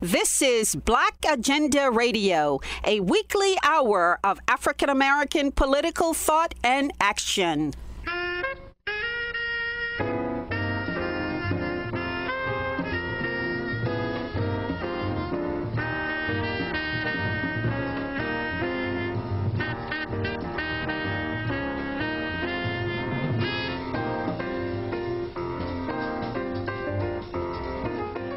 This is Black Agenda Radio, a weekly hour of African American political thought and action.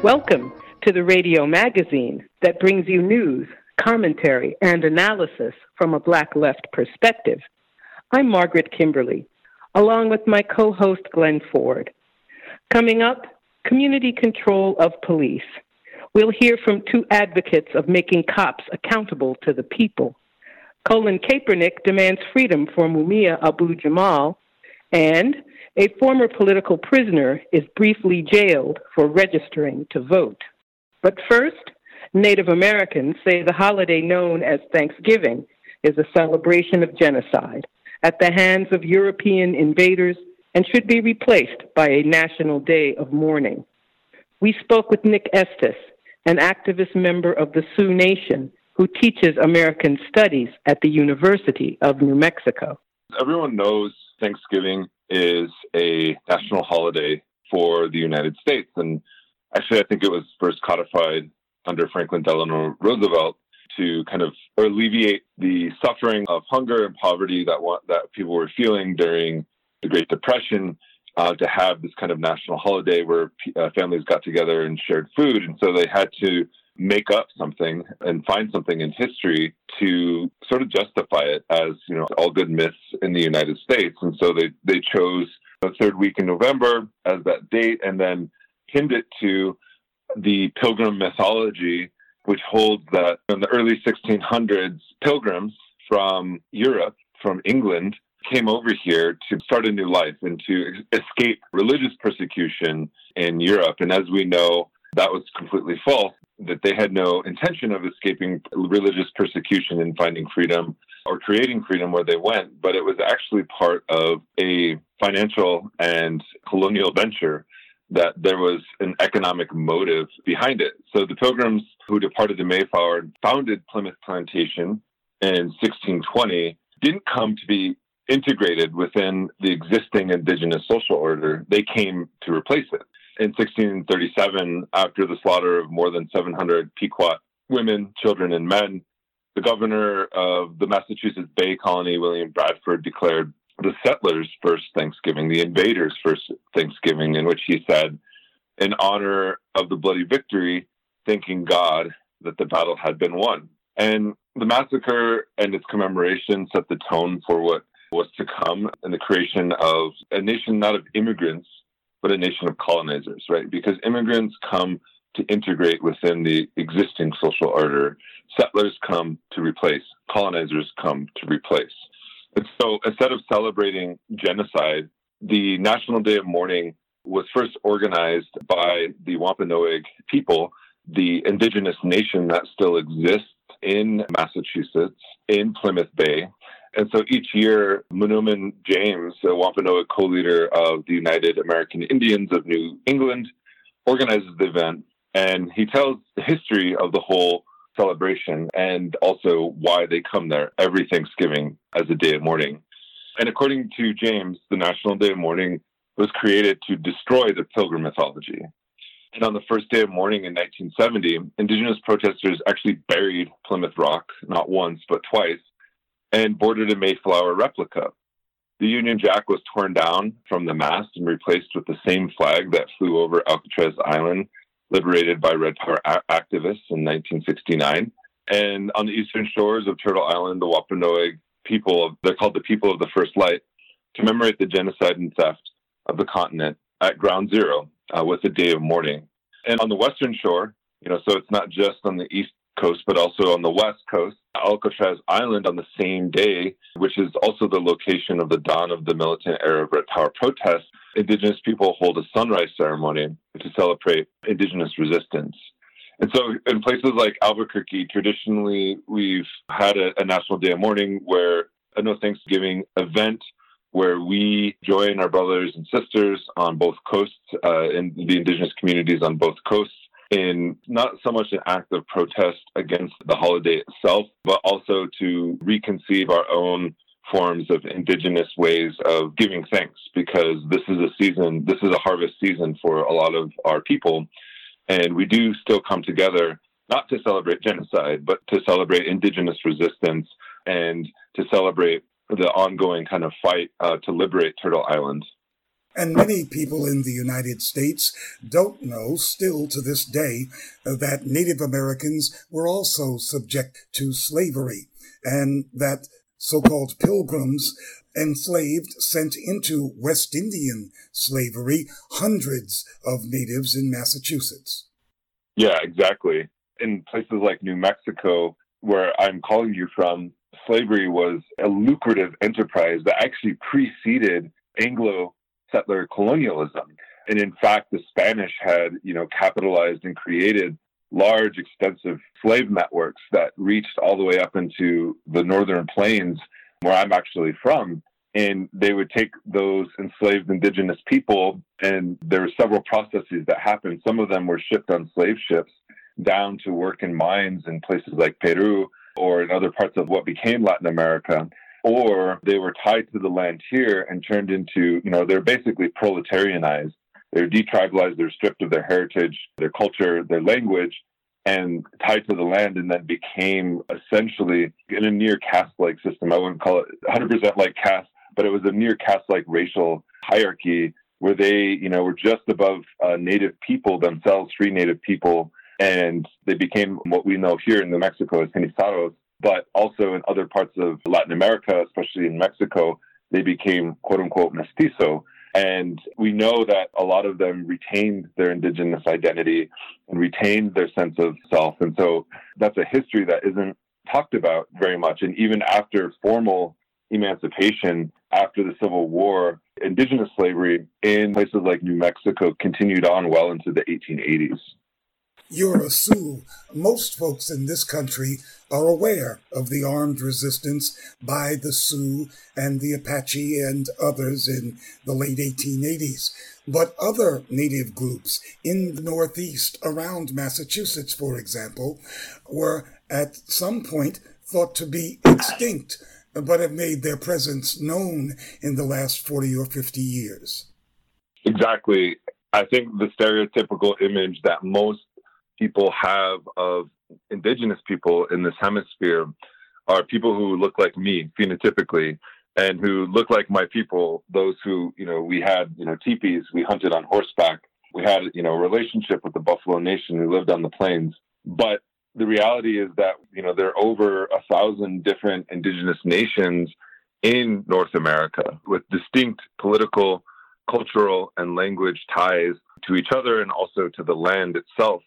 Welcome to the radio magazine that brings you news, commentary, and analysis from a Black left perspective. I'm Margaret Kimberley, along with my co host Glen Ford. Coming up, community control of police. We'll hear from two advocates of making cops accountable to the people. Colin Kaepernick demands freedom for Mumia Abu Jamal, and a former political prisoner is briefly jailed for registering to vote. But first, Native Americans say the holiday known as Thanksgiving is a celebration of genocide at the hands of European invaders and should be replaced by a national day of mourning. We spoke with Nick Estes, an activist member of the Sioux Nation who teaches American Studies at the University of New Mexico. Everyone knows Thanksgiving is a national holiday for the United States. And actually, I think it was first codified under Franklin Delano Roosevelt to kind of alleviate the suffering of hunger and poverty that that people were feeling during the Great Depression. Uh, to have this kind of national holiday where uh, families got together and shared food, and so they had to make up something and find something in history to sort of justify it as you know all good myths in the United States, and so they they chose the third week in November as that date, and then pinned it to the pilgrim mythology, which holds that in the early 1600s, pilgrims from Europe, from England, came over here to start a new life and to escape religious persecution in Europe. And as we know, that was completely false, that they had no intention of escaping religious persecution and finding freedom or creating freedom where they went, but it was actually part of a financial and colonial venture that there was an economic motive behind it. So the pilgrims who departed the Mayflower and founded Plymouth Plantation in 1620 didn't come to be integrated within the existing indigenous social order. They came to replace it. In 1637, after the slaughter of more than 700 Pequot women, children, and men, the governor of the Massachusetts Bay Colony, William Bradford, declared the settlers' first Thanksgiving, the invaders' first Thanksgiving, in which he said, in honor of the bloody victory, thanking God that the battle had been won. And the massacre and its commemoration set the tone for what was to come and the creation of a nation not of immigrants, but a nation of colonizers, right? Because immigrants come to integrate within the existing social order. Settlers come to replace, colonizers come to replace. And so instead of celebrating genocide, the National Day of Mourning was first organized by the Wampanoag people, the indigenous nation that still exists in Massachusetts, in Plymouth Bay. And so each year, Moonanum James, a Wampanoag co leader of the United American Indians of New England, organizes the event. And he tells the history of the whole celebration and also why they come there every Thanksgiving as a day of mourning. And according to James, the National Day of Mourning was created to destroy the pilgrim mythology. And on the first day of mourning in 1970, Indigenous protesters actually buried Plymouth Rock, not once, but twice, and boarded a Mayflower replica. The Union Jack was torn down from the mast and replaced with the same flag that flew over Alcatraz Island liberated by Red Power a- activists in 1969. And on the eastern shores of Turtle Island, the Wampanoag people, they're called the people of the first light, commemorate the genocide and theft of the continent at ground zero uh, with a day of mourning. And on the western shore, you know, so it's not just on the east coast, but also on the west coast, Alcatraz Island on the same day, which is also the location of the dawn of the militant era of Red Power protests, Indigenous people hold a sunrise ceremony to celebrate Indigenous resistance. And so, in places like Albuquerque, traditionally we've had a, a National Day of Mourning where a No Thanksgiving event where we join our brothers and sisters on both coasts uh, and the Indigenous communities on both coasts in not so much an act of protest against the holiday itself, but also to reconceive our own forms of indigenous ways of giving thanks because this is a season, this is a harvest season for a lot of our people. And we do still come together not to celebrate genocide, but to celebrate indigenous resistance and to celebrate the ongoing kind of fight uh, to liberate Turtle Island. And many people in the United States don't know, still to this day, that Native Americans were also subject to slavery and that so-called pilgrims enslaved sent into West Indian slavery hundreds of natives in Massachusetts. Yeah, exactly. In places like New Mexico, where I'm calling you from, slavery was a lucrative enterprise that actually preceded Anglo settler colonialism. And in fact, the Spanish had, you know, capitalized and created large, extensive slave networks that reached all the way up into the northern plains where I'm actually from. And they would take those enslaved indigenous people, and there were several processes that happened. Some of them were shipped on slave ships down to work in mines in places like Peru or in other parts of what became Latin America or they were tied to the land here and turned into, you know, they're basically proletarianized. They're detribalized, they're stripped of their heritage, their culture, their language, and tied to the land, and then became essentially in a near caste like system. I wouldn't call it 100% like caste, but it was a near caste like racial hierarchy where they, you know, were just above uh, native people themselves, free native people, and they became what we know here in New Mexico as genizaros but also in other parts of Latin America, especially in Mexico, they became quote unquote mestizo. And we know that a lot of them retained their indigenous identity and retained their sense of self. And so that's a history that isn't talked about very much. And even after formal emancipation, after the Civil War, indigenous slavery in places like New Mexico continued on well into the 1880s you're a Sioux, most folks in this country are aware of the armed resistance by the Sioux and the Apache and others in the late 1880s. But other native groups in the Northeast, around Massachusetts, for example, were at some point thought to be extinct, but have made their presence known in the last 40 or 50 years. Exactly. I think the stereotypical image that most people have of indigenous people in this hemisphere are people who look like me phenotypically and who look like my people those who you know we had you know teepees we hunted on horseback we had you know a relationship with the buffalo nation who lived on the plains. But the reality is that you know there are over a thousand different indigenous nations in north america with distinct political cultural and language ties to each other and also to the land itself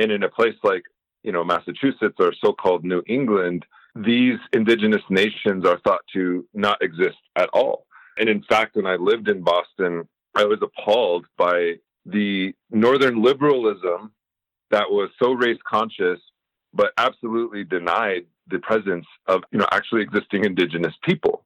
and in a place like, you know, Massachusetts or so-called New England, these indigenous nations are thought to not exist at all. And in fact, when I lived in Boston, I was appalled by the northern liberalism that was so race conscious, but absolutely denied the presence of, you know, actually existing indigenous people.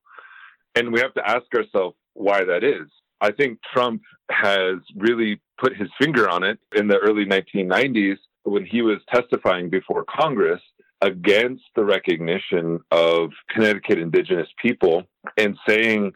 And we have to ask ourselves why that is. I think Trump has really put his finger on it in the early 1990s when he was testifying before Congress against the recognition of Connecticut indigenous people and saying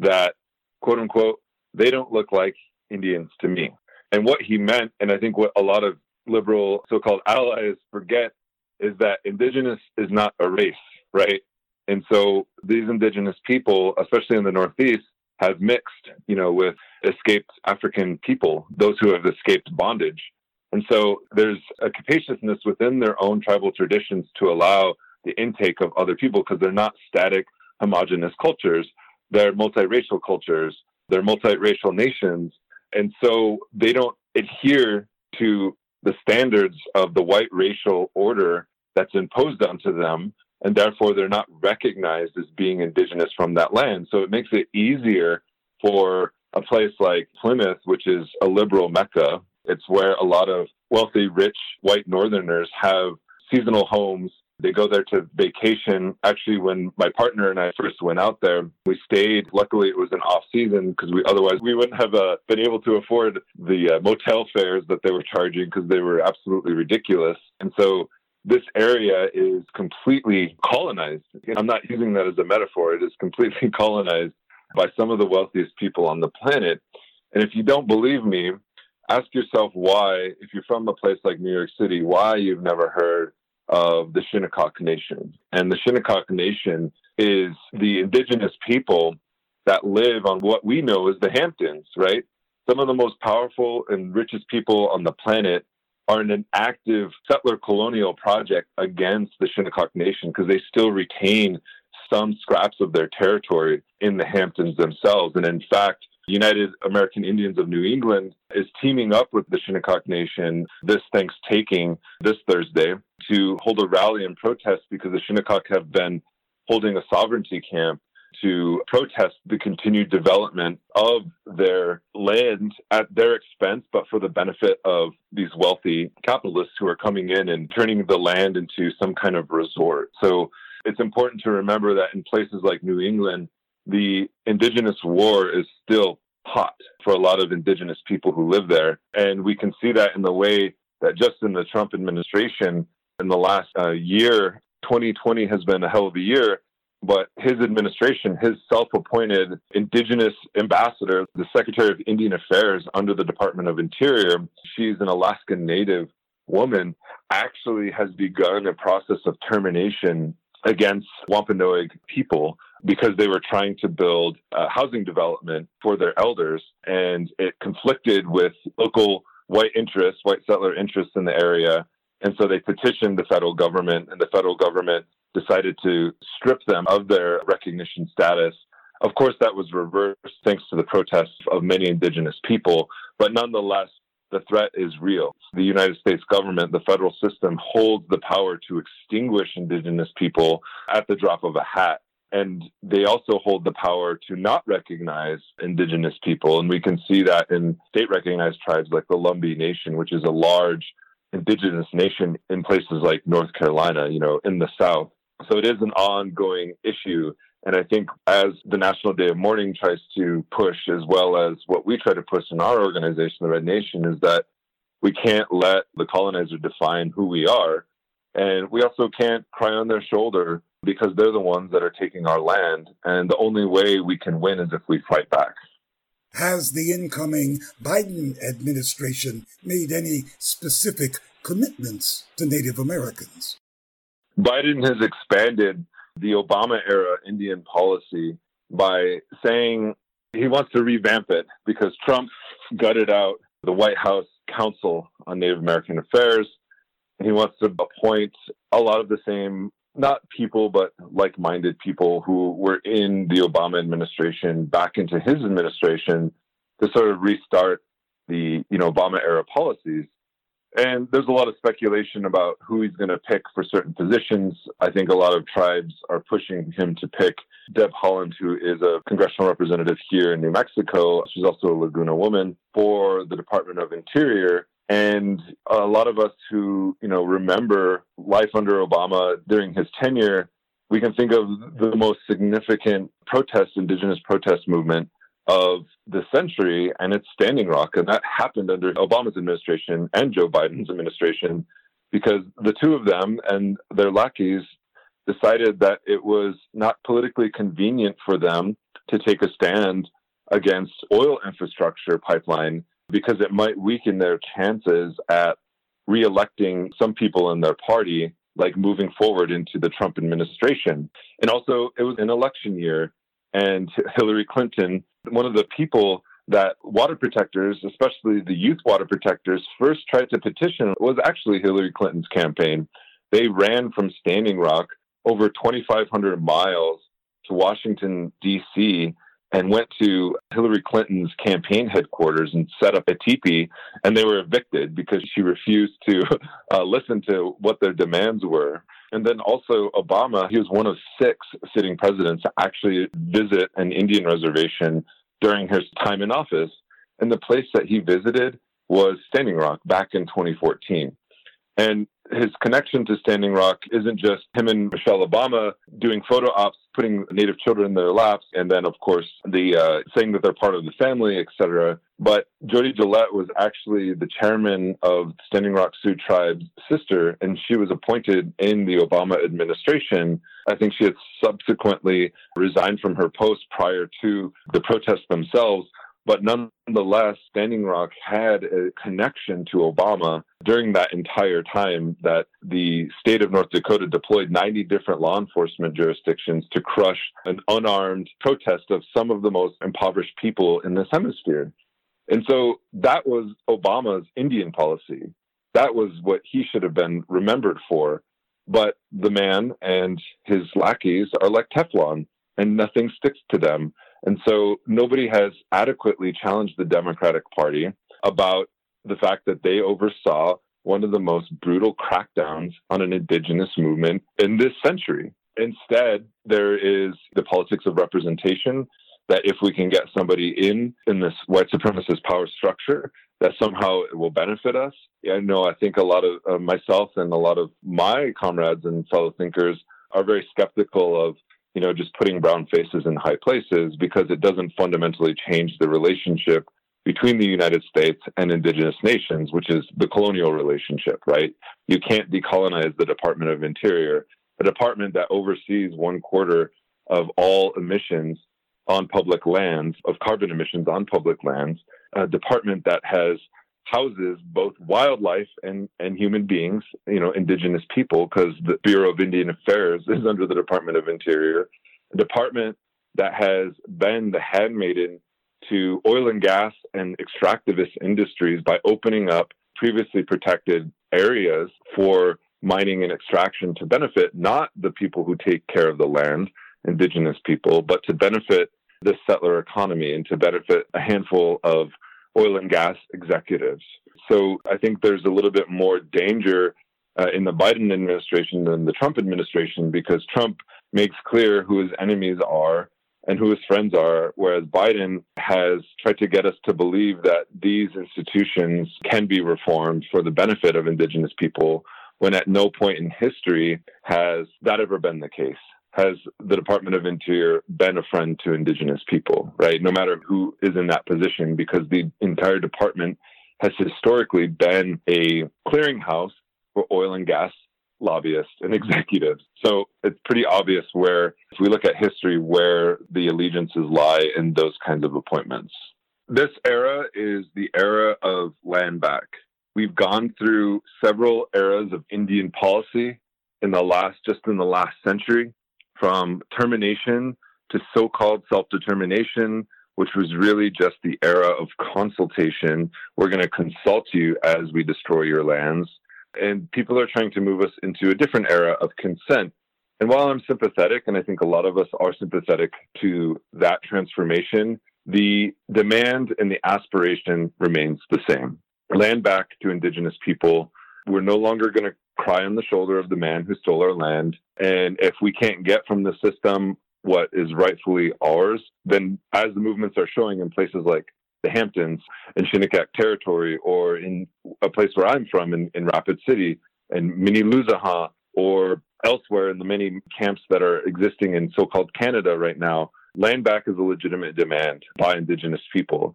that, quote unquote, they don't look like Indians to me. And what he meant, and I think what a lot of liberal so called allies forget, is that indigenous is not a race, right? And so these indigenous people, especially in the Northeast, have mixed, you know, with escaped African people, those who have escaped bondage. And so there's a capaciousness within their own tribal traditions to allow the intake of other people because they're not static, homogenous cultures. They're multiracial cultures. They're multiracial nations. And so they don't adhere to the standards of the white racial order that's imposed onto them. And therefore, they're not recognized as being indigenous from that land. So it makes it easier for a place like Plymouth, which is a liberal mecca, it's where a lot of wealthy, rich white Northerners have seasonal homes They go there to vacation. Actually, when my partner and I first went out there, we stayed. Luckily, it was an off season because we otherwise we wouldn't have uh, been able to afford the uh, motel fares that they were charging because they were absolutely ridiculous. And so this area is completely colonized. I'm not using that as a metaphor. It is completely colonized by some of the wealthiest people on the planet. And if you don't believe me, ask yourself why, if you're from a place like New York City, why you've never heard of the Shinnecock Nation. And the Shinnecock Nation is the indigenous people that live on what we know as the Hamptons, right? Some of the most powerful and richest people on the planet are in an active settler colonial project against the Shinnecock Nation because they still retain some scraps of their territory in the Hamptons themselves. And in fact, United American Indians of New England is teaming up with the Shinnecock Nation this Thanksgiving this Thursday to hold a rally and protest because the Shinnecock have been holding a sovereignty camp to protest the continued development of their land at their expense, but for the benefit of these wealthy capitalists who are coming in and turning the land into some kind of resort. So it's important to remember that in places like New England, the indigenous war is still hot for a lot of indigenous people who live there. And we can see that in the way that just in the Trump administration, in the last uh, year, 2020 has been a hell of a year. But his administration, his self appointed indigenous ambassador, the Secretary of Indian Affairs under the Department of Interior, she's an Alaskan Native woman, actually has begun a process of termination against Wampanoag people because they were trying to build a housing development for their elders. And it conflicted with local white interests, white settler interests in the area. And so they petitioned the federal government, and the federal government decided to strip them of their recognition status. Of course, that was reversed thanks to the protests of many indigenous people, but nonetheless, the threat is real. The United States government, the federal system, holds the power to extinguish indigenous people at the drop of a hat. And they also hold the power to not recognize indigenous people. And we can see that in state recognized tribes like the Lumbee Nation, which is a large indigenous nation in places like North Carolina, you know, in the South. So it is an ongoing issue. And I think as the National Day of Mourning tries to push, as well as what we try to push in our organization, the Red Nation, is that we can't let the colonizer define who we are. And we also can't cry on their shoulder because they're the ones that are taking our land. And the only way we can win is if we fight back. Has the incoming Biden administration made any specific commitments to Native Americans? Biden has expanded the Obama era Indian policy by saying he wants to revamp it because Trump gutted out the White House Council on Native American Affairs. He wants to appoint a lot of the same, not people, but like minded people who were in the Obama administration back into his administration to sort of restart the you know Obama era policies. And there's a lot of speculation about who he's going to pick for certain positions. I think a lot of tribes are pushing him to pick Deb Haaland, who is a congressional representative here in New Mexico. She's also a Laguna woman for the Department of Interior. And a lot of us who, you know, remember life under Obama during his tenure, we can think of the most significant protest, indigenous protest movement of the century, and it's Standing Rock. And that happened under Obama's administration and Joe Biden's administration because the two of them and their lackeys decided that it was not politically convenient for them to take a stand against oil infrastructure pipeline because it might weaken their chances at reelecting some people in their party like moving forward into the Trump administration. And also it was an election year and Hillary Clinton, one of the people that water protectors, especially the youth water protectors, first tried to petition was actually Hillary Clinton's campaign. They ran from Standing Rock over 2,500 miles to Washington, D.C., and went to Hillary Clinton's campaign headquarters and set up a teepee, and they were evicted because she refused to uh, listen to what their demands were. And then also Obama, he was one of six sitting presidents to actually visit an Indian reservation during his time in office. And the place that he visited was Standing Rock back in 2014. And his connection to Standing Rock isn't just him and Michelle Obama doing photo ops, putting Native children in their laps, and then, of course, the uh, saying that they're part of the family, etc. But Jodi Gillette was actually the chairman of Standing Rock Sioux Tribe's sister, and she was appointed in the Obama administration. I think she had subsequently resigned from her post prior to the protests themselves. But nonetheless, Standing Rock had a connection to Obama during that entire time that the state of North Dakota deployed 90 different law enforcement jurisdictions to crush an unarmed protest of some of the most impoverished people in this hemisphere. And so that was Obama's Indian policy. That was what he should have been remembered for. But the man and his lackeys are like Teflon, and nothing sticks to them. And so nobody has adequately challenged the Democratic Party about the fact that they oversaw one of the most brutal crackdowns on an indigenous movement in this century. Instead, there is the politics of representation that if we can get somebody in in this white supremacist power structure, that somehow it will benefit us. I know I think a lot of uh, myself and a lot of my comrades and fellow thinkers are very skeptical of you know, just putting brown faces in high places because it doesn't fundamentally change the relationship between the United States and indigenous nations, which is the colonial relationship, right? You can't decolonize the Department of Interior, a department that oversees one quarter of all emissions on public lands, of carbon emissions on public lands, a department that has houses both wildlife and, and human beings, you know, indigenous people, because the Bureau of Indian Affairs is under the Department of Interior, a department that has been the handmaiden to oil and gas and extractivist industries by opening up previously protected areas for mining and extraction to benefit not the people who take care of the land, indigenous people, but to benefit the settler economy and to benefit a handful of oil and gas executives. So I think there's a little bit more danger uh, in the Biden administration than the Trump administration because Trump makes clear who his enemies are and who his friends are, whereas Biden has tried to get us to believe that these institutions can be reformed for the benefit of indigenous people when at no point in history has that ever been the case has the Department of Interior been a friend to indigenous people, right? No matter who is in that position, because the entire department has historically been a clearinghouse for oil and gas lobbyists and executives. So it's pretty obvious where, if we look at history, where the allegiances lie in those kinds of appointments. This era is the era of land back. We've gone through several eras of Indian policy in the last, just in the last century from termination to so called self determination, which was really just the era of consultation. We're going to consult you as we destroy your lands. And people are trying to move us into a different era of consent. And while I'm sympathetic, and I think a lot of us are sympathetic to that transformation, the demand and the aspiration remains the same. Land back to Indigenous people. We're no longer going to cry on the shoulder of the man who stole our land. And if we can't get from the system what is rightfully ours, then as the movements are showing in places like the Hamptons and Shinnecock territory, or in a place where I'm from in, in Rapid City and Mni Luzahan, or elsewhere in the many camps that are existing in so called Canada right now, land back is a legitimate demand by Indigenous people.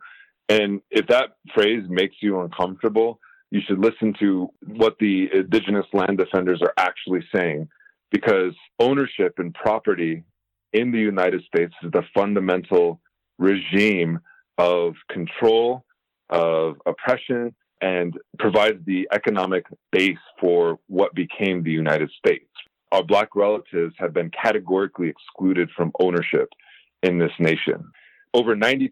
And if that phrase makes you uncomfortable, you should listen to what the indigenous land defenders are actually saying because ownership and property in the United States is the fundamental regime of control, of oppression, and provides the economic base for what became the United States. Our Black relatives have been categorically excluded from ownership in this nation over 90%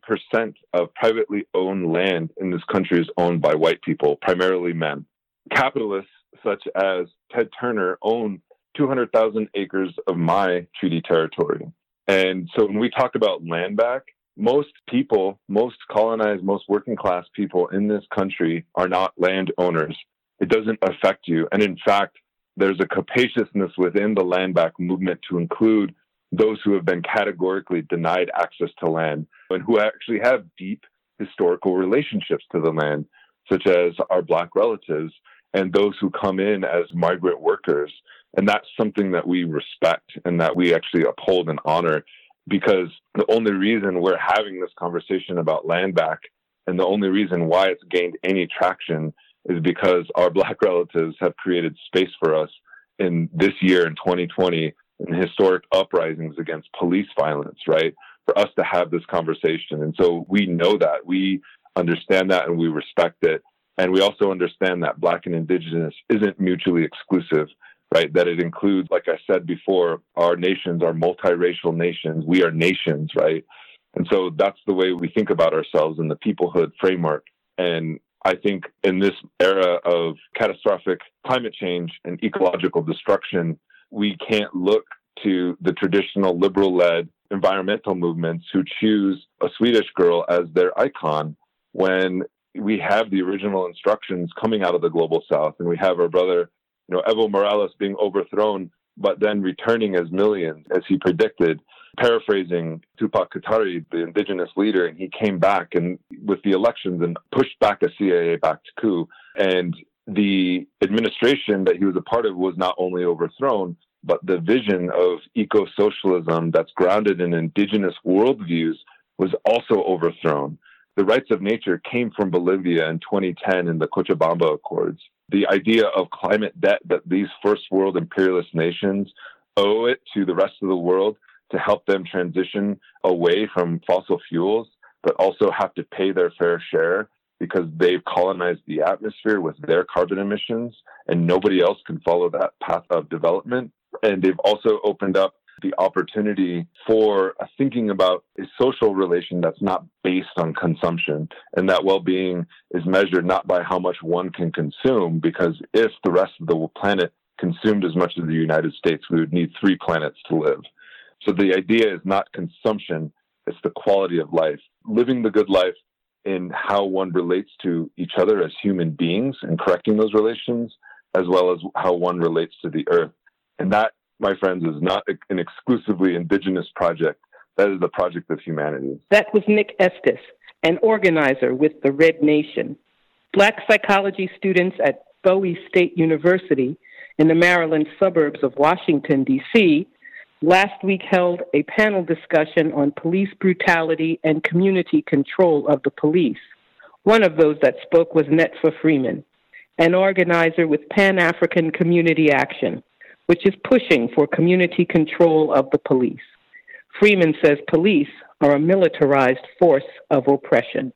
of privately owned land in this country is owned by white people, primarily men. Capitalists such as Ted Turner own 200,000 acres of my treaty territory. And so when we talk about land back, most people, most colonized, most working class people in this country are not landowners. It doesn't affect you. And in fact, there's a capaciousness within the land back movement to include those who have been categorically denied access to land and who actually have deep historical relationships to the land, such as our Black relatives. and those who come in as migrant workers. And that's something that we respect and that we actually uphold and honor because the only reason we're having this conversation about land back and the only reason why it's gained any traction is because our black relatives have created space for us in this year in 2020 in historic uprisings against police violence, right? For us to have this conversation. And so we know that. We understand that and we respect it. And we also understand that Black and Indigenous isn't mutually exclusive, right? That it includes, like I said before, our nations are multiracial nations. We are nations, right? And so that's the way we think about ourselves in the peoplehood framework. And I think in this era of catastrophic climate change and ecological destruction, we can't look to the traditional liberal led environmental movements who choose a Swedish girl as their icon when we have the original instructions coming out of the global south and we have our brother, you know, Evo Morales being overthrown, but then returning as millions, as he predicted paraphrasing Tupac Katari, the indigenous leader, and he came back and with the elections and pushed back a CIA backed coup. And the administration that he was a part of was not only overthrown, but the vision of eco socialism that's grounded in indigenous worldviews was also overthrown. The rights of nature came from Bolivia in 2010 in the Cochabamba Accords. The idea of climate debt that these first world imperialist nations owe it to the rest of the world to help them transition away from fossil fuels, but also have to pay their fair share because they've colonized the atmosphere with their carbon emissions and nobody else can follow that path of development. And they've also opened up the opportunity for uh, thinking about a social relation that's not based on consumption and that well-being is measured not by how much one can consume because if the rest of the planet consumed as much as the United States we would need three planets to live so the idea is not consumption, it's the quality of life. Living the good life in how one relates to each other as human beings and correcting those relations, as well as how one relates to the earth. And that, my friends, is not an exclusively indigenous project. That is the project of humanity. That was Nick Estes, an organizer with the Red Nation. Black psychology students at Bowie State University in the Maryland suburbs of Washington, D.C., last week held a panel discussion on police brutality and community control of the police. One of those that spoke was Netfa Freeman, an organizer with Pan African Community Action, which is pushing for community control of the police. Freeman says police are a militarized force of oppression.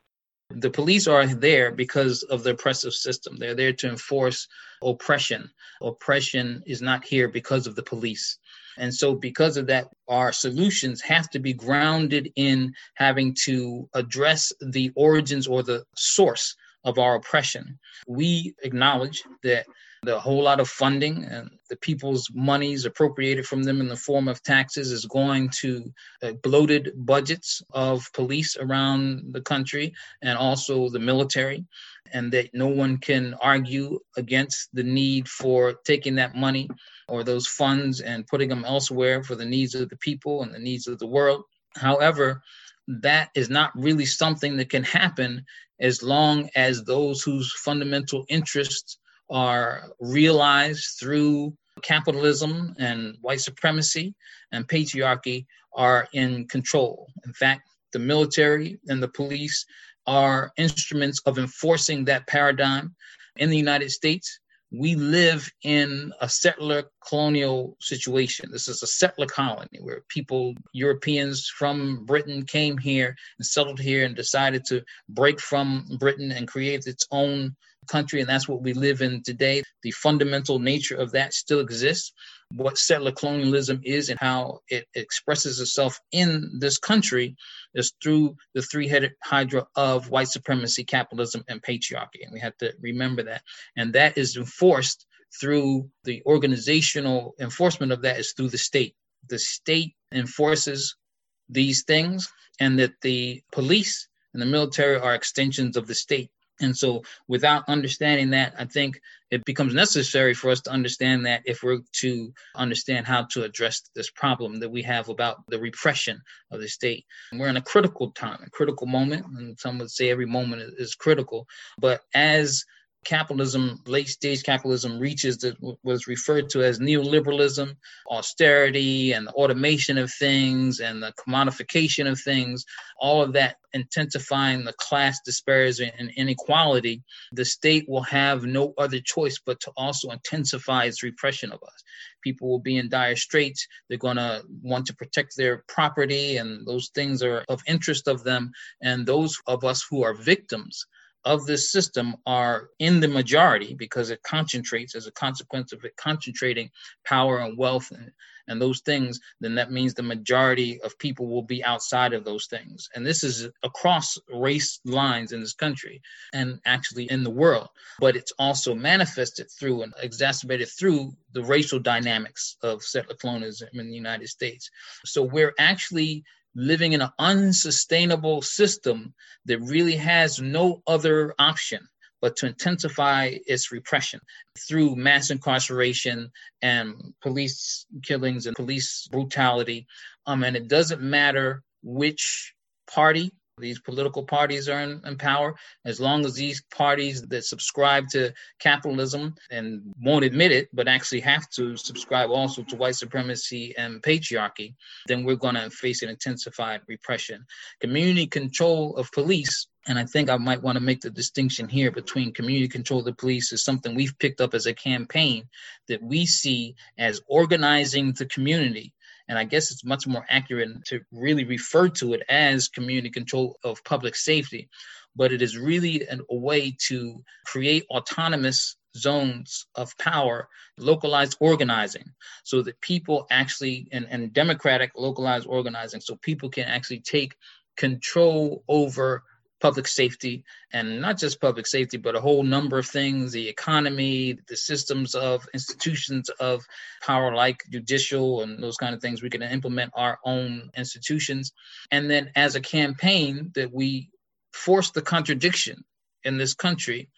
The police are there because of the oppressive system. They're there to enforce oppression. Oppression is not here because of the police. And so, because of that, our solutions have to be grounded in having to address the origins or the source of our oppression. We acknowledge that the whole lot of funding and the people's monies appropriated from them in the form of taxes is going to uh, bloated budgets of police around the country and also the military and that no one can argue against the need for taking that money or those funds and putting them elsewhere for the needs of the people and the needs of the world. However, that is not really something that can happen as long as those whose fundamental interests are realized through capitalism and white supremacy and patriarchy are in control. In fact, the military and the police are instruments of enforcing that paradigm in the United States we live in a settler colonial situation. This is a settler colony where people, Europeans from Britain, came here and settled here and decided to break from Britain and create its own country. And that's what we live in today. The fundamental nature of that still exists. What settler colonialism is and how it expresses itself in this country is through the three headed hydra of white supremacy, capitalism, and patriarchy. And we have to remember that. And that is enforced through the organizational enforcement of that is through the state. The state enforces these things, and that the police and the military are extensions of the state. And so, without understanding that, I think it becomes necessary for us to understand that if we're to understand how to address this problem that we have about the repression of the state. We're in a critical time, a critical moment, and some would say every moment is critical. But as capitalism, late stage capitalism reaches that was referred to as neoliberalism, austerity, and the automation of things and the commodification of things, all of that intensifying the class disparity and inequality, the state will have no other choice but to also intensify its repression of us. People will be in dire straits. They're going to want to protect their property, and those things are of interest of them. And those of us who are victims of this system are in the majority because it concentrates as a consequence of it concentrating power and wealth and, and those things, then that means the majority of people will be outside of those things. And this is across race lines in this country and actually in the world. But it's also manifested through and exacerbated through the racial dynamics of settler colonialism in the United States. So we're actually living in an unsustainable system that really has no other option but to intensify its repression through mass incarceration and police killings and police brutality. Um, and it doesn't matter which party these political parties are in, in, power. As long as these parties that subscribe to capitalism and won't admit it, but actually have to subscribe also to white supremacy and patriarchy, then we're going to face an intensified repression. Community control of police and I think I might want to make the distinction here between community control of the police is something we've picked up as a campaign that we see as organizing the community and I guess it's much more accurate to really refer to it as community control of public safety. But it is really an, a way to create autonomous zones of power, localized organizing, so that people actually, and, and democratic localized organizing, so people can actually take control over public safety and not just public safety but a whole number of things the economy the systems of institutions of power like judicial and those kind of things. We can implement our own institutions. And then as a campaign that we force the contradiction in this country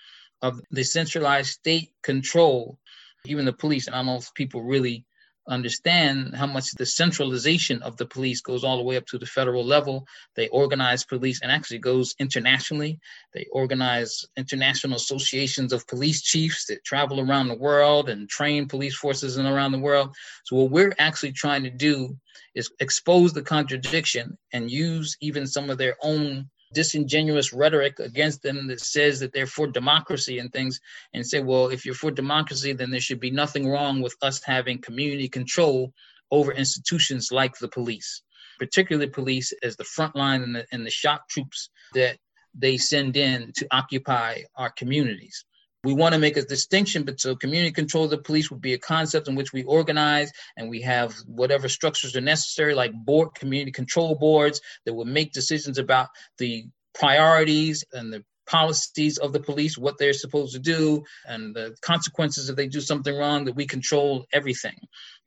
of the centralized state control even the police and i don't know if people really understand how much the centralization of the police goes all the way up to the federal level. They organize police and actually goes internationally. They organize international associations of police chiefs that travel around the world and train police forces and around the world. So what we're actually trying to do is expose the contradiction and use even some of their own disingenuous rhetoric against them that says that they're for democracy and things and say well if you're for democracy then there should be nothing wrong with us having community control over institutions like the police particularly police as the front line and the, and the shock troops that they send in to occupy our communities we want to make a distinction, but so community control of the police would be a concept in which we organize and we have whatever structures are necessary, like board community control boards that will make decisions about the priorities and the policies of the police, what they're supposed to do, and the consequences if they do something wrong, that we control everything.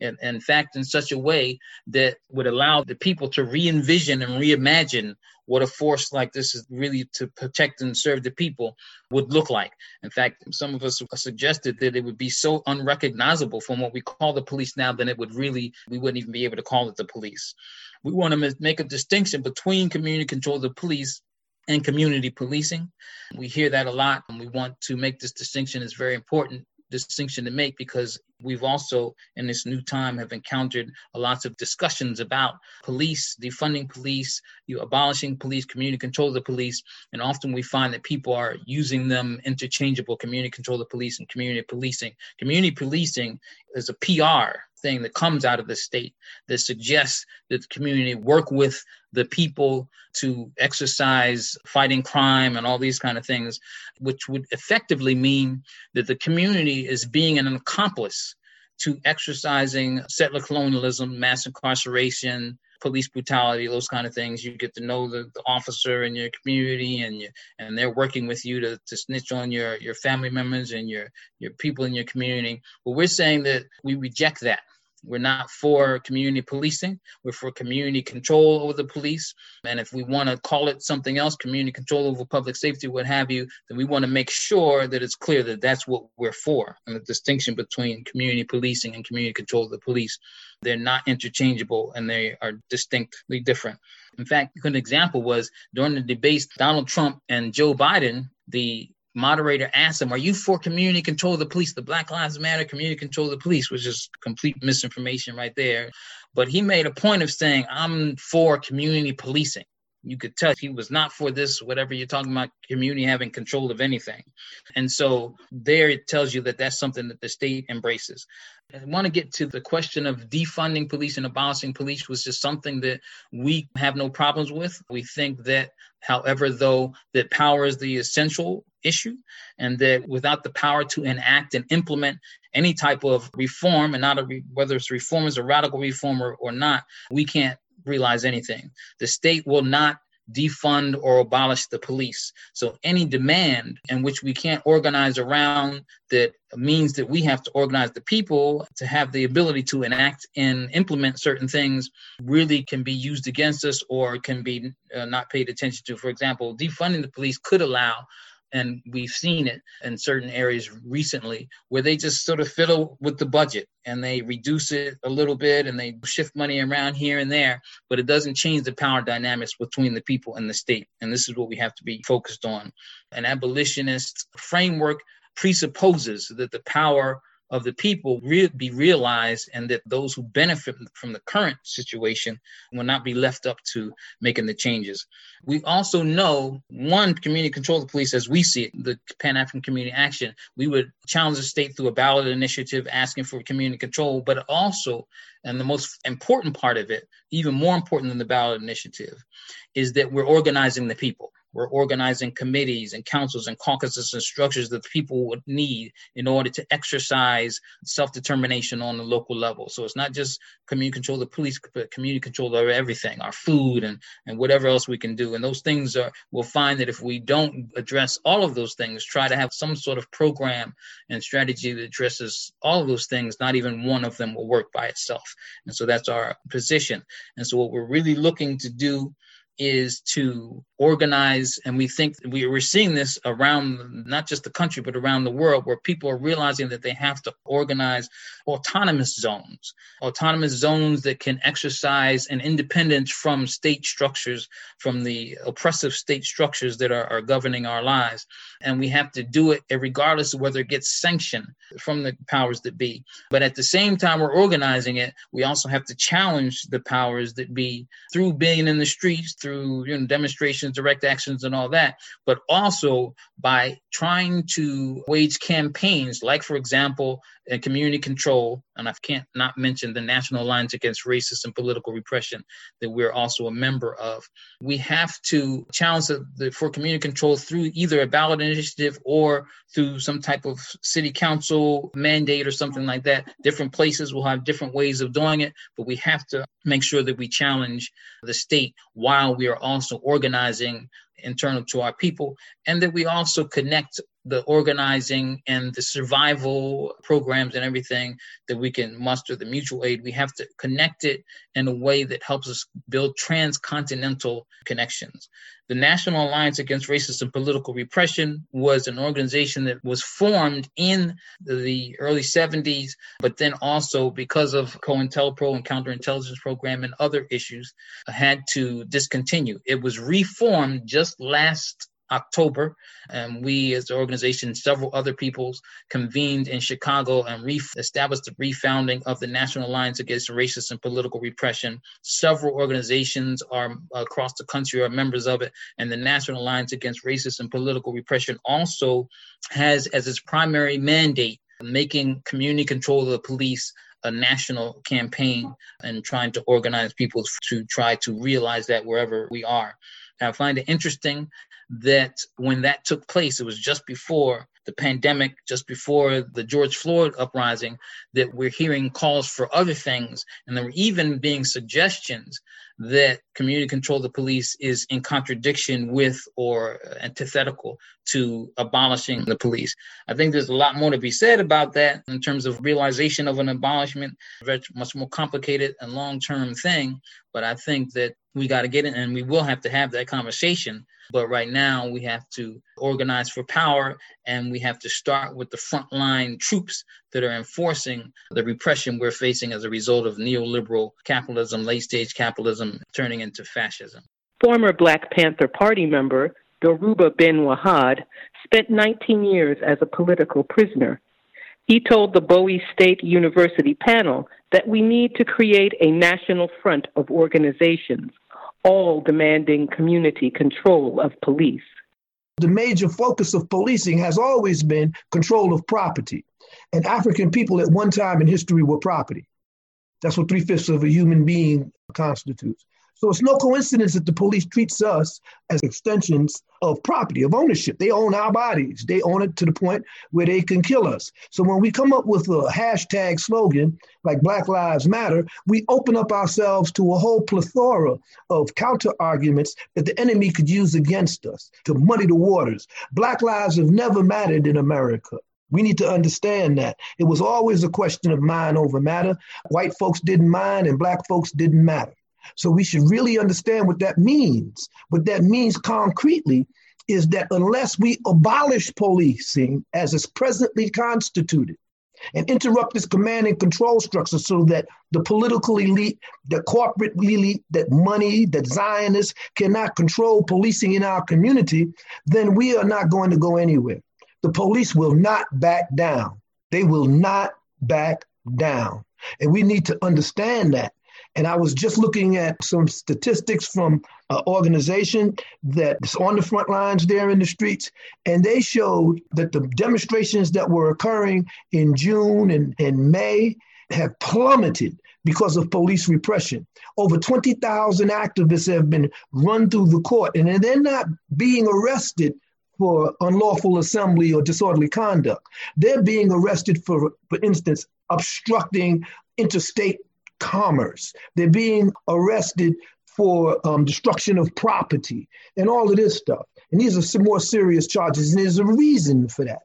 And, in fact, in such a way that would allow the people to re envision and reimagine what a force like this is really to protect and serve the people would look like. In fact, some of us suggested that it would be so unrecognizable from what we call the police now, then it would really, we wouldn't even be able to call it the police. We want to make a distinction between community control of the police and community policing. We hear that a lot, and we want to make this distinction. It's very important distinction to make because we've also in this new time have encountered a lots of discussions about police defunding police you abolishing police community control of the police and often we find that people are using them interchangeable community control of the police and community policing. Community policing is a pr thing that comes out of the state that suggests that the community work with the people to exercise fighting crime and all these kind of things, which would effectively mean that the community is being an accomplice to exercising settler colonialism, mass incarceration, police brutality, those kind of things. You get to know the, the officer in your community, and you, and they're working with you to, to snitch on your your family members and your your people in your community. But we're saying that we reject that. We're not for community policing. We're for community control over the police. And if we want to call it something else, community control over public safety, what have you, then we want to make sure that it's clear that that's what we're for. And the distinction between community policing and community control of the police, they're not interchangeable and they are distinctly different. In fact, a good example was during the debates, Donald Trump and Joe Biden, the moderator asked him, Are you for community control of the police? The Black Lives Matter community control of the police was just complete misinformation right there. But he made a point of saying, I'm for community policing. You could tell he was not for this, whatever you're talking about, community having control of anything. And so there it tells you that that's something that the state embraces. I want to get to the question of defunding police and abolishing police was just something that we have no problems with. We think that, however, though, that power is the essential issue and that without the power to enact and implement any type of reform and not a re- whether it's reform is a radical reform or, or not we can't realize anything. The state will not defund or abolish the police. So any demand in which we can't organize around that means that we have to organize the people to have the ability to enact and implement certain things really can be used against us or can be uh, not paid attention to. For example, defunding the police could allow and we've seen it in certain areas recently where they just sort of fiddle with the budget and they reduce it a little bit and they shift money around here and there but it doesn't change the power dynamics between the people and the state. And this is what we have to be focused on. An abolitionist framework presupposes that the power of the people re- be realized and that those who benefit from the current situation will not be left up to making the changes. We also know one community control of the police as we see it, the Pan African Community Action, we would challenge the state through a ballot initiative asking for community control, but also, and the most important part of it, even more important than the ballot initiative, is that we're organizing the people we're organizing committees and councils and caucuses and structures that people would need in order to exercise self-determination on the local level. So it's not just community control the police, but community control over everything, our food and, and whatever else we can do. And those things are, we'll find that if we don't address all of those things, try to have some sort of program and strategy that addresses all of those things, not even one of them will work by itself. And so that's our position. And so what we're really looking to do is to organize and we think we, we're seeing this around not just the country but around the world where people are realizing that they have to organize autonomous zones autonomous zones that can exercise an independence from state structures from the oppressive state structures that are, are governing our lives. And we have to do it regardless of whether it gets sanctioned from the powers that be. But at the same time we're organizing it we also have to challenge the powers that be through being in the streets through you know, demonstrations, direct actions, and all that, but also by trying to wage campaigns, like, for example, community control, and I can't not mention the National Alliance Against Racist and Political Repression that we're also a member of. We have to challenge the, the, for community control through either a ballot initiative or through some type of city council mandate or something like that. Different places will have different ways of doing it, but we have to make sure that we challenge the state while we are also organizing internal to our people, and that we also connect the organizing and the survival programs and everything that we can muster the mutual aid. We have to connect it in a way that helps us build transcontinental connections the national alliance against racist and political repression was an organization that was formed in the early 70s but then also because of cointelpro and counterintelligence program and other issues had to discontinue. It was reformed just last October. And we, as the organization, several other peoples convened in Chicago and re- established the refounding of the National Alliance Against Racist and Political Repression. Several organizations are across the country are members of it, and the National Alliance Against Racist and Political Repression also has as its primary mandate making community control of the police a national campaign and trying to organize people to try to realize that wherever we are. I find it interesting that when that took place, it was just before the pandemic, just before the George Floyd uprising, that we're hearing calls for other things. And there were even being suggestions that community control of the police is in contradiction with or antithetical to abolishing the police. I think there's a lot more to be said about that in terms of realization of an abolishment, very much more complicated and long term thing. But I think that we got to get it and we will have to have that conversation but right now, we have to organize for power and we have to start with the frontline troops that are enforcing the repression we're facing as a result of neoliberal capitalism, late stage capitalism turning into fascism. Former Black Panther Party member Dhoruba bin Wahad, spent 19 years as a political prisoner. He told the Bowie State University panel that we need to create a national front of organizations, all demanding community control of police. The major focus of policing has always been control of property. And African people at one time in history were property. That's what three fifths of a human being constitutes. So it's no coincidence that the police treats us as extensions of property, of ownership. They own our bodies. They own it to the point where they can kill us. So when we come up with a hashtag slogan like Black Lives Matter, we open up ourselves to a whole plethora of counter arguments that the enemy could use against us to muddy the waters. Black lives have never mattered in America. We need to understand that. It was always a question of mind over matter. White folks didn't mind and black folks didn't matter. So we should really understand what that means. What that means concretely is that unless we abolish policing as is presently constituted and interrupt this command and control structure so that the political elite, the corporate elite, that money, that Zionists cannot control policing in our community, then we are not going to go anywhere. The police will not back down. They will not back down. And we need to understand that. And I was just looking at some statistics from an organization that's on the front lines there in the streets, and they showed that the demonstrations that were occurring in June and, and May have plummeted because of police repression. Over 20,000 activists have been run through the court, and they're not being arrested for unlawful assembly or disorderly conduct. They're being arrested for, for instance, obstructing interstate commerce. They're being arrested for um, destruction of property and all of this stuff. And these are some more serious charges. And there's a reason for that.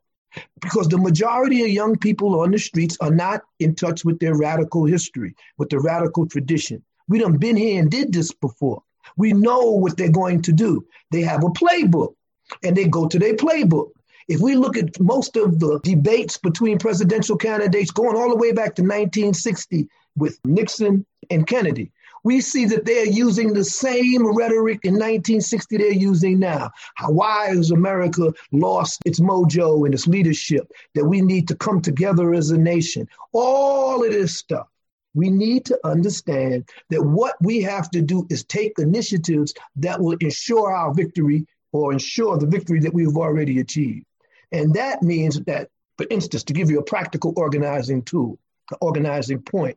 Because the majority of young people on the streets are not in touch with their radical history, with the radical tradition. We done been here and did this before. We know what they're going to do. They have a playbook and they go to their playbook. If we look at most of the debates between presidential candidates going all the way back to 1960 with Nixon and Kennedy, we see that they're using the same rhetoric in 1960 they're using now. How, why has America lost its mojo and its leadership? That we need to come together as a nation. All of this stuff. We need to understand that what we have to do is take initiatives that will ensure our victory or ensure the victory that we've already achieved. And that means that, for instance, to give you a practical organizing tool, an organizing point,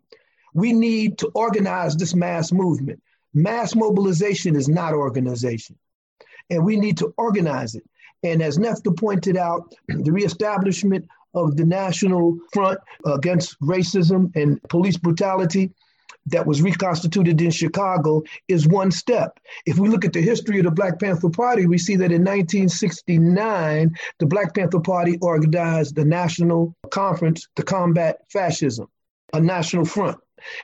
we need to organize this mass movement. Mass mobilization is not organization, and we need to organize it. And as Netfa pointed out, the reestablishment of the National Front Against Racism and Police Brutality that was reconstituted in Chicago is one step. If we look at the history of the Black Panther Party, we see that in 1969, the Black Panther Party organized the National Conference to Combat Fascism, a national front.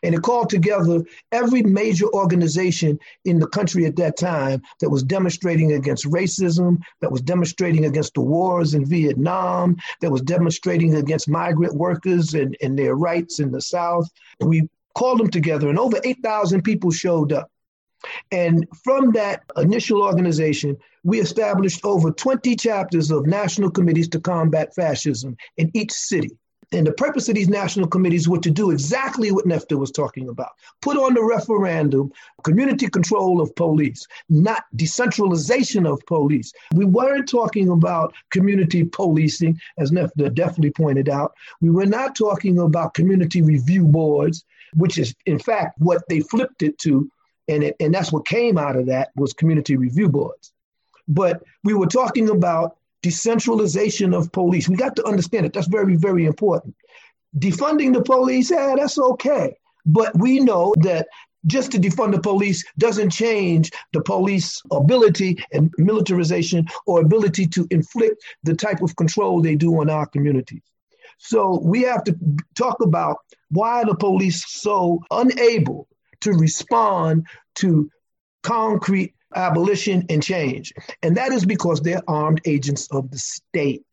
And it called together every major organization in the country at that time that was demonstrating against racism, that was demonstrating against the wars in Vietnam, that was demonstrating against migrant workers and, and their rights in the South. We called them together, and over 8,000 people showed up. And from that initial organization, we established over 20 chapters of national committees to combat fascism in each city. And the purpose of these national committees was to do exactly what Netfa was talking about put on the referendum community control of police, not decentralization of police. We weren't talking about community policing, as Netfa definitely pointed out. We were not talking about community review boards, which is, in fact, what they flipped it to. And, it, and that's what came out of that was community review boards. But we were talking about decentralization of police. We got to understand it. That's very, very important. Defunding the police, yeah, that's okay. But we know that just to defund the police doesn't change the police ability and militarization or ability to inflict the type of control they do on our communities. So we have to talk about why the police so unable to respond to concrete abolition and change. And that is because they're armed agents of the state.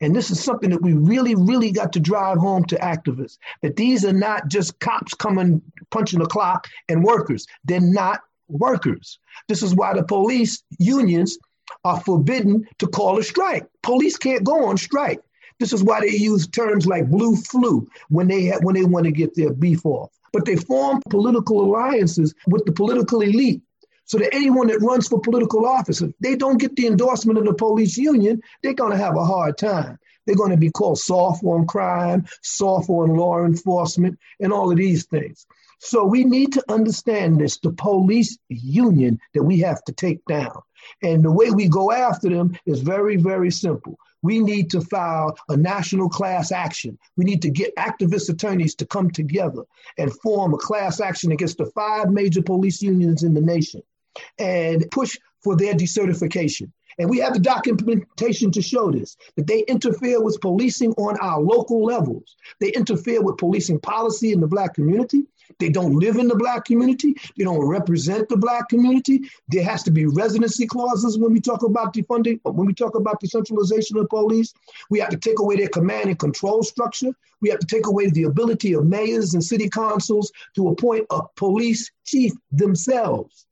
And this is something that we really, really got to drive home to activists that these are not just cops coming, punching the clock and workers. They're not workers. This is why the police unions are forbidden to call a strike. Police can't go on strike. This is why they use terms like blue flu when they when they want to get their beef off. But they form political alliances with the political elite so that anyone that runs for political office, if they don't get the endorsement of the police union, they're going to have a hard time. They're going to be called soft on crime, soft on law enforcement, and all of these things. So we need to understand this the police union that we have to take down. And the way we go after them is very, very simple. We need to file a national class action. We need to get activist attorneys to come together and form a class action against the five major police unions in the nation and push for their decertification. And we have the documentation to show this that they interfere with policing on our local levels. They interfere with policing policy in the Black community. They don't live in the Black community. They don't represent the Black community. There has to be residency clauses when we talk about defunding, uh, when we talk about decentralization of police. We have to take away their command and control structure. We have to take away the ability of mayors and city councils to appoint a police chief themselves.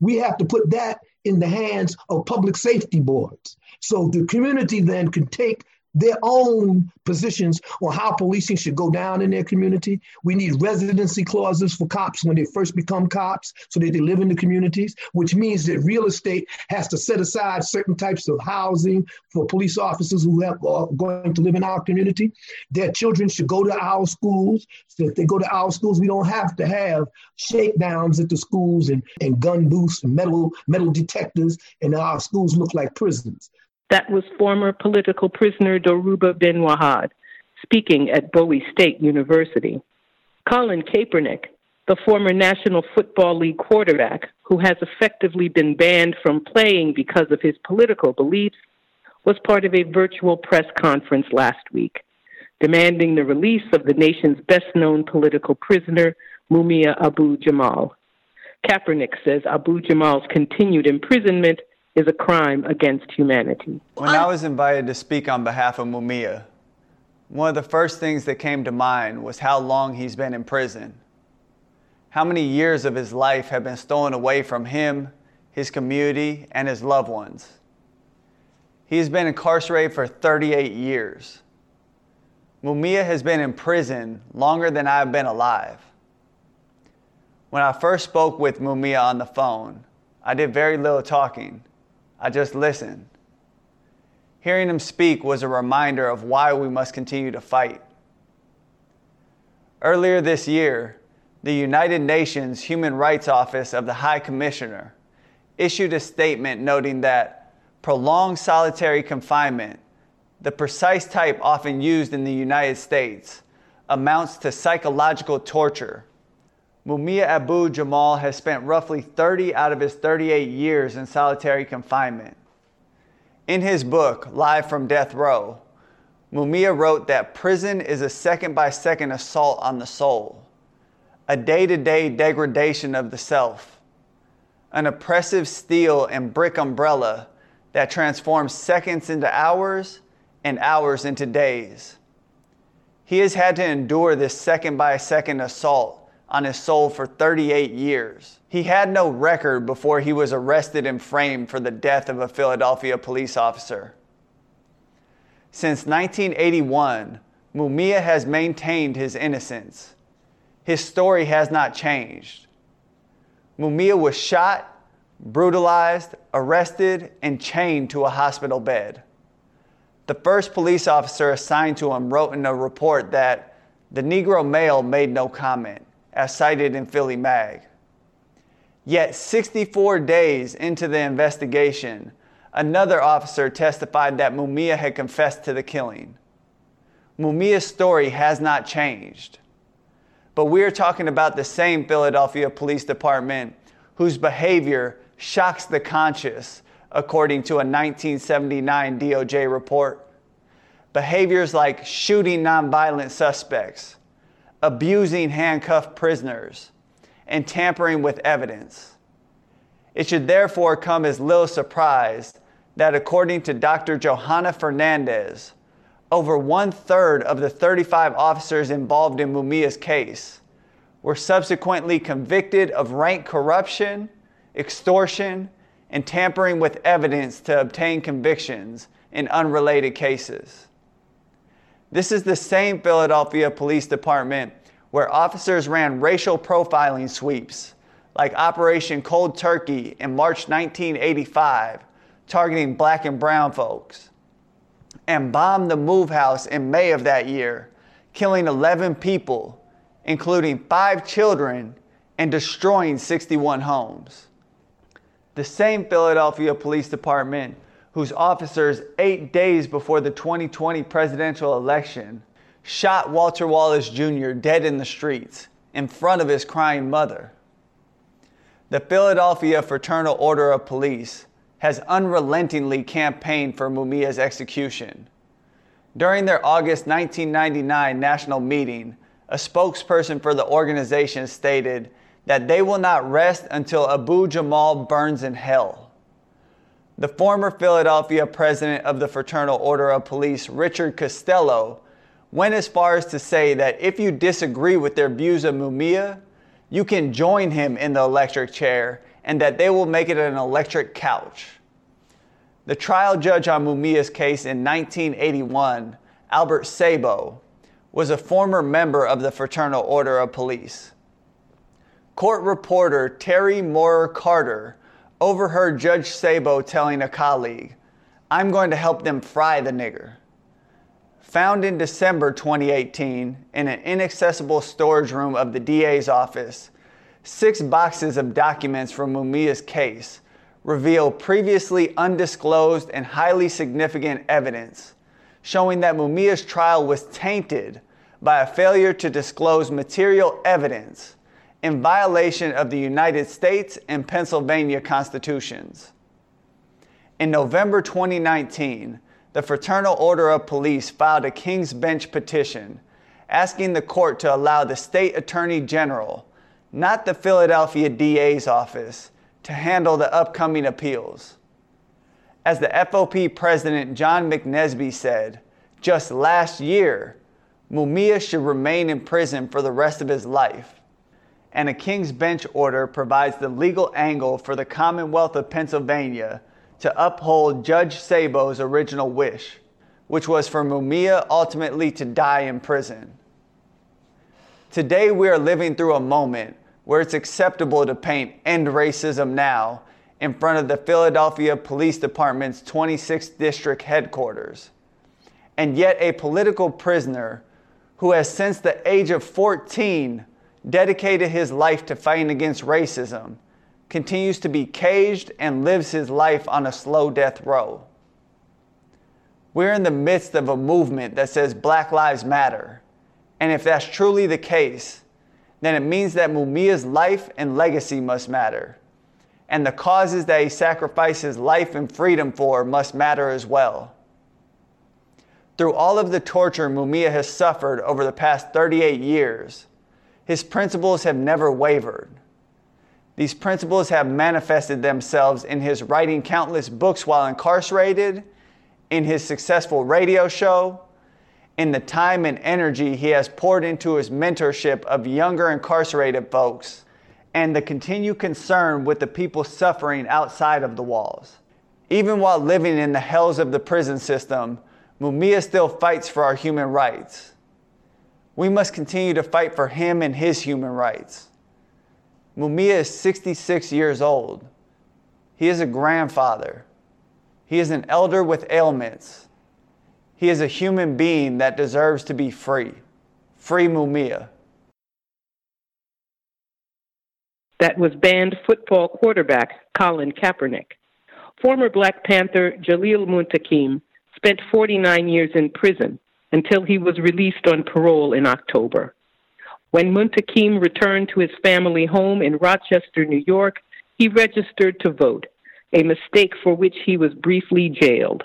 We have to put that in the hands of public safety boards. So the community then can take their own positions on how policing should go down in their community. We need residency clauses for cops when they first become cops so that they live in the communities, which means that real estate has to set aside certain types of housing for police officers who have, are going to live in our community. Their children should go to our schools. So if they go to our schools, we don't have to have shakedowns at the schools and, and gun booths and metal, metal detectors, and our schools look like prisons. That was former political prisoner Dhoruba bin Wahad speaking at Bowie State University. Colin Kaepernick, the former National Football League quarterback who has effectively been banned from playing because of his political beliefs, was part of a virtual press conference last week demanding the release of the nation's best known political prisoner, Mumia Abu Jamal. Kaepernick says Abu Jamal's continued imprisonment is a crime against humanity. When I was invited to speak on behalf of Mumia, one of the first things that came to mind was how long he's been in prison. How many years of his life have been stolen away from him, his community, and his loved ones. He's been incarcerated for 38 years. Mumia has been in prison longer than I've been alive. When I first spoke with Mumia on the phone, I did very little talking. I just listened. Hearing him speak was a reminder of why we must continue to fight. Earlier this year, the United Nations Human Rights Office of the High Commissioner issued a statement noting that prolonged solitary confinement, the precise type often used in the United States, amounts to psychological torture Mumia Abu Jamal has spent roughly 30 out of his 38 years in solitary confinement. In his book, Live from Death Row, Mumia wrote that prison is a second by second assault on the soul, a day to day degradation of the self, an oppressive steel and brick umbrella that transforms seconds into hours and hours into days. He has had to endure this second by second assault on his soul for 38 years. He had no record before he was arrested and framed for the death of a Philadelphia police officer. Since 1981, Mumia has maintained his innocence. His story has not changed. Mumia was shot, brutalized, arrested, and chained to a hospital bed. The first police officer assigned to him wrote in a report that the Negro male made no comment as cited in Philly Mag. Yet, 64 days into the investigation, another officer testified that Mumia had confessed to the killing. Mumia's story has not changed. But we are talking about the same Philadelphia Police Department whose behavior shocks the conscious, according to a 1979 DOJ report. Behaviors like shooting nonviolent suspects, abusing handcuffed prisoners, and tampering with evidence. It should therefore come as little surprise that, according to Dr. Johanna Fernandez, over one third of the 35 officers involved in Mumia's case were subsequently convicted of rank corruption, extortion, and tampering with evidence to obtain convictions in unrelated cases. This is the same Philadelphia Police Department where officers ran racial profiling sweeps like Operation Cold Turkey in March 1985, targeting black and brown folks, and bombed the Move House in May of that year, killing 11 people, including five children, and destroying 61 homes. The same Philadelphia Police Department, whose officers, eight days before the 2020 presidential election, shot Walter Wallace Jr. dead in the streets in front of his crying mother. The Philadelphia Fraternal Order of Police has unrelentingly campaigned for Mumia's execution. During their August 1999 national meeting, a spokesperson for the organization stated that they will not rest until Abu Jamal burns in hell. The former Philadelphia president of the Fraternal Order of Police, Richard Costello, went as far as to say that if you disagree with their views of Mumia, you can join him in the electric chair and that they will make it an electric couch. The trial judge on Mumia's case in 1981, Albert Sabo, was a former member of the Fraternal Order of Police. Court reporter Terri Maurer-Carter overheard Judge Sabo telling a colleague, I'm going to help them fry the nigger. Found in December 2018 in an inaccessible storage room of the DA's office, six boxes of documents from Mumia's case reveal previously undisclosed and highly significant evidence showing that Mumia's trial was tainted by a failure to disclose material evidence in violation of the United States and Pennsylvania constitutions. In November 2019, the Fraternal Order of Police filed a King's Bench petition asking the court to allow the state attorney general, not the Philadelphia DA's office, to handle the upcoming appeals. As the FOP president John McNesby said, just last year, Mumia should remain in prison for the rest of his life and a King's Bench order provides the legal angle for the Commonwealth of Pennsylvania to uphold Judge Sabo's original wish, which was for Mumia ultimately to die in prison. Today, we are living through a moment where it's acceptable to paint End Racism Now in front of the Philadelphia Police Department's 26th District headquarters. And yet, a political prisoner who has since the age of 14 dedicated his life to fighting against racism, continues to be caged and lives his life on a slow death row. We're in the midst of a movement that says Black Lives Matter. And if that's truly the case, then it means that Mumia's life and legacy must matter. And the causes that he sacrifices life and freedom for must matter as well. Through all of the torture Mumia has suffered over the past 38 years, his principles have never wavered. These principles have manifested themselves in his writing countless books while incarcerated, in his successful radio show, in the time and energy he has poured into his mentorship of younger incarcerated folks, and the continued concern with the people suffering outside of the walls. Even while living in the hells of the prison system, Mumia still fights for our human rights we must continue to fight for him and his human rights. Mumia is 66 years old. He is a grandfather. He is an elder with ailments. He is a human being that deserves to be free. Free Mumia. That was banned football quarterback Colin Kaepernick. Former Black Panther Jalil Muntaqim spent 49 years in prison until he was released on parole in October. When Muntaqim returned to his family home in Rochester, New York, he registered to vote, a mistake for which he was briefly jailed.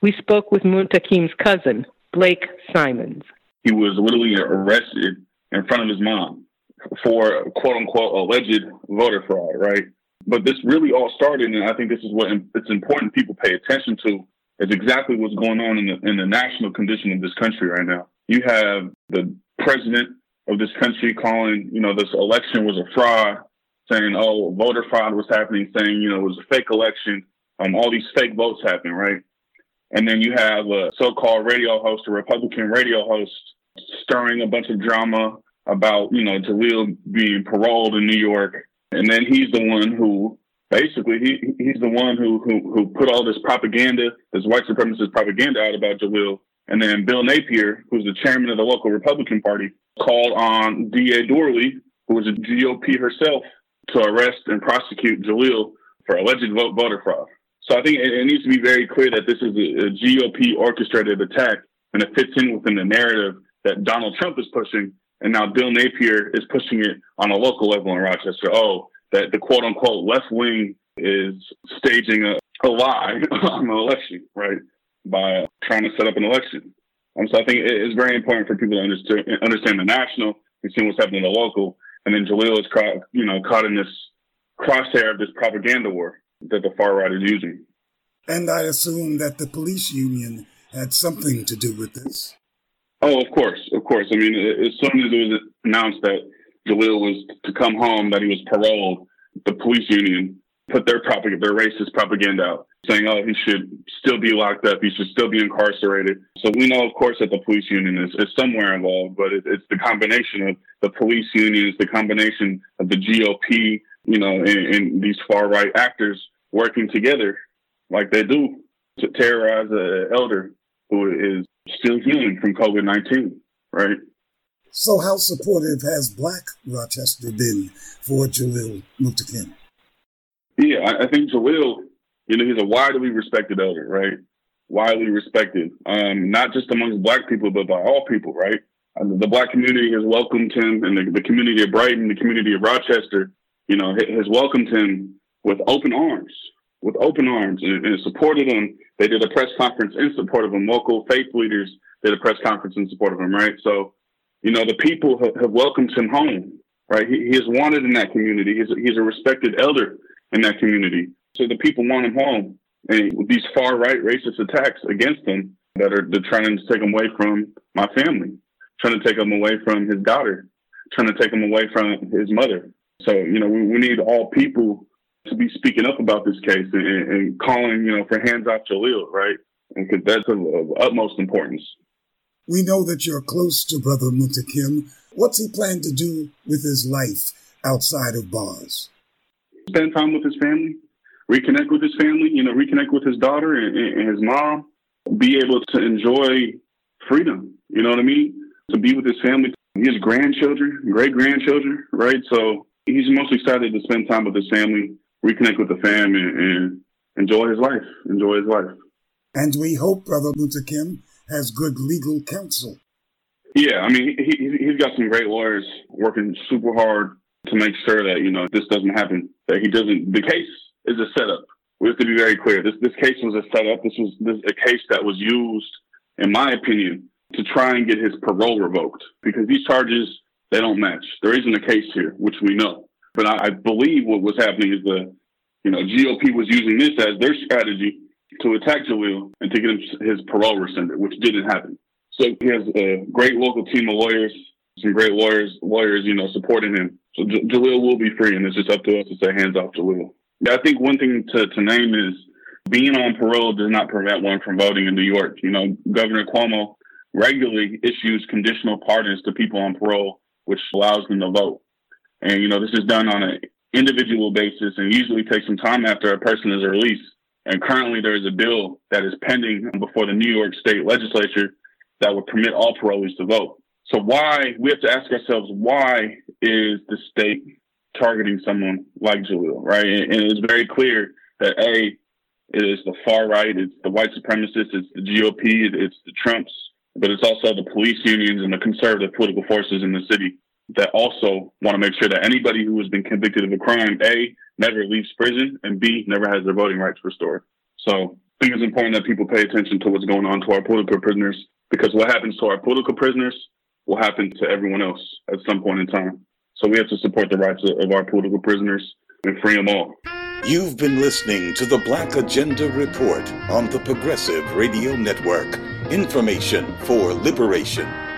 We spoke with Muntaqim's cousin, Blake Simons. He was literally arrested in front of his mom for quote unquote alleged voter fraud, right? But this really all started, and I think this is what it's important people pay attention to is exactly what's going on in the, in the national condition of this country right now. You have the president of this country calling, you know, this election was a fraud, saying, oh, voter fraud was happening, saying, you know, it was a fake election. Um, all these fake votes happen, right? And then you have a so-called radio host, a Republican radio host, stirring a bunch of drama about, you know, Jalil being paroled in New York. And then he's the one who basically he he's the one who who who put all this propaganda, this white supremacist propaganda out about Jalil. And then Bill Napier, who's the chairman of the local Republican Party, called on D.A. Doorley, who was a GOP herself, to arrest and prosecute Jalil for alleged vote voter fraud. So I think it, it needs to be very clear that this is a, a GOP orchestrated attack, and it fits in within the narrative that Donald Trump is pushing, and now Bill Napier is pushing it on a local level in Rochester. Oh, that the quote unquote left wing is staging a, a lie on the election, right? By trying to set up an election. Um, so I think it is very important for people to understand, understand the national and see what's happening in the local. And then Jalil is caught, you know, caught in this crosshair of this propaganda war that the far right is using. And I assume that the police union had something to do with this. Oh, of course, of course. I mean, as soon as it was announced that Jalil was to come home, that he was paroled, the police union put their propaganda, their racist propaganda out, saying, "Oh, he should still be locked up. He should still be incarcerated." So we know, of course, that the police union is, is somewhere involved, but it, it's the combination of the police union, it's the combination of the GOP, you know, and, and these far right actors working together like they do to terrorize an elder who is still healing from COVID nineteen, right? So, how supportive has Black Rochester been for Jalil Muntaqim? Yeah, I, I think Jalil, you know, he's a widely respected elder, right? Widely respected, um, not just amongst Black people, but by all people, right? The Black community has welcomed him, and the, the community of Brighton, the community of Rochester, you know, has welcomed him with open arms, with open arms, and, and supported him. They did a press conference in support of him. Local faith leaders did a press conference in support of him, right? So you know, the people have, have welcomed him home, right? He, he, is wanted in that community. He's, he's a respected elder in that community. So the people want him home. And these far right racist attacks against him that are they're trying to take him away from my family, trying to take him away from his daughter, trying to take him away from his mother. So, you know, we, we need all people to be speaking up about this case and, and calling, you know, for hands off Jalil, right? Because that's of, of utmost importance. We know that you're close to Brother Muntaqim. What's he plan to do with his life outside of bars? Spend time with his family, reconnect with his family, you know, reconnect with his daughter and, and his mom, be able to enjoy freedom, you know what I mean? To be with his family, his grandchildren, great grandchildren, right? So he's most excited to spend time with his family, reconnect with the fam, and, and enjoy his life, enjoy his life. And we hope, Brother Muntaqim, has good legal counsel. Yeah, I mean, he, he's got some great lawyers working super hard to make sure that, you know, this doesn't happen, that he doesn't, the case is a setup. We have to be very clear. This, this case was a setup. This was this, a case that was used, in my opinion, to try and get his parole revoked because these charges, they don't match. There isn't a case here, which we know. But I, I believe what was happening is the, you know, GOP was using this as their strategy to attack Jalil and to get him his parole rescinded, which didn't happen. So he has a great local team of lawyers, some great lawyers, lawyers, you know, supporting him. So J- Jalil will be free, and it's just up to us to say hands off Jalil. I think one thing to, to name is being on parole does not prevent one from voting in New York. You know, Governor Cuomo regularly issues conditional pardons to people on parole, which allows them to vote. And, you know, this is done on an individual basis and usually takes some time after a person is released. And currently, there is a bill that is pending before the New York State legislature that would permit all parolees to vote. So, why we have to ask ourselves, why is the state targeting someone like Jalil, right? And it's very clear that A, it is the far right, it's the white supremacists, it's the GOP, it's the Trumps, but it's also the police unions and the conservative political forces in the city that also want to make sure that anybody who has been convicted of a crime, A, never leaves prison, and B, never has their voting rights restored. So I think it's important that people pay attention to what's going on to our political prisoners because what happens to our political prisoners will happen to everyone else at some point in time. So we have to support the rights of our political prisoners and free them all. You've been listening to the Black Agenda Report on the Progressive Radio Network. Information for liberation.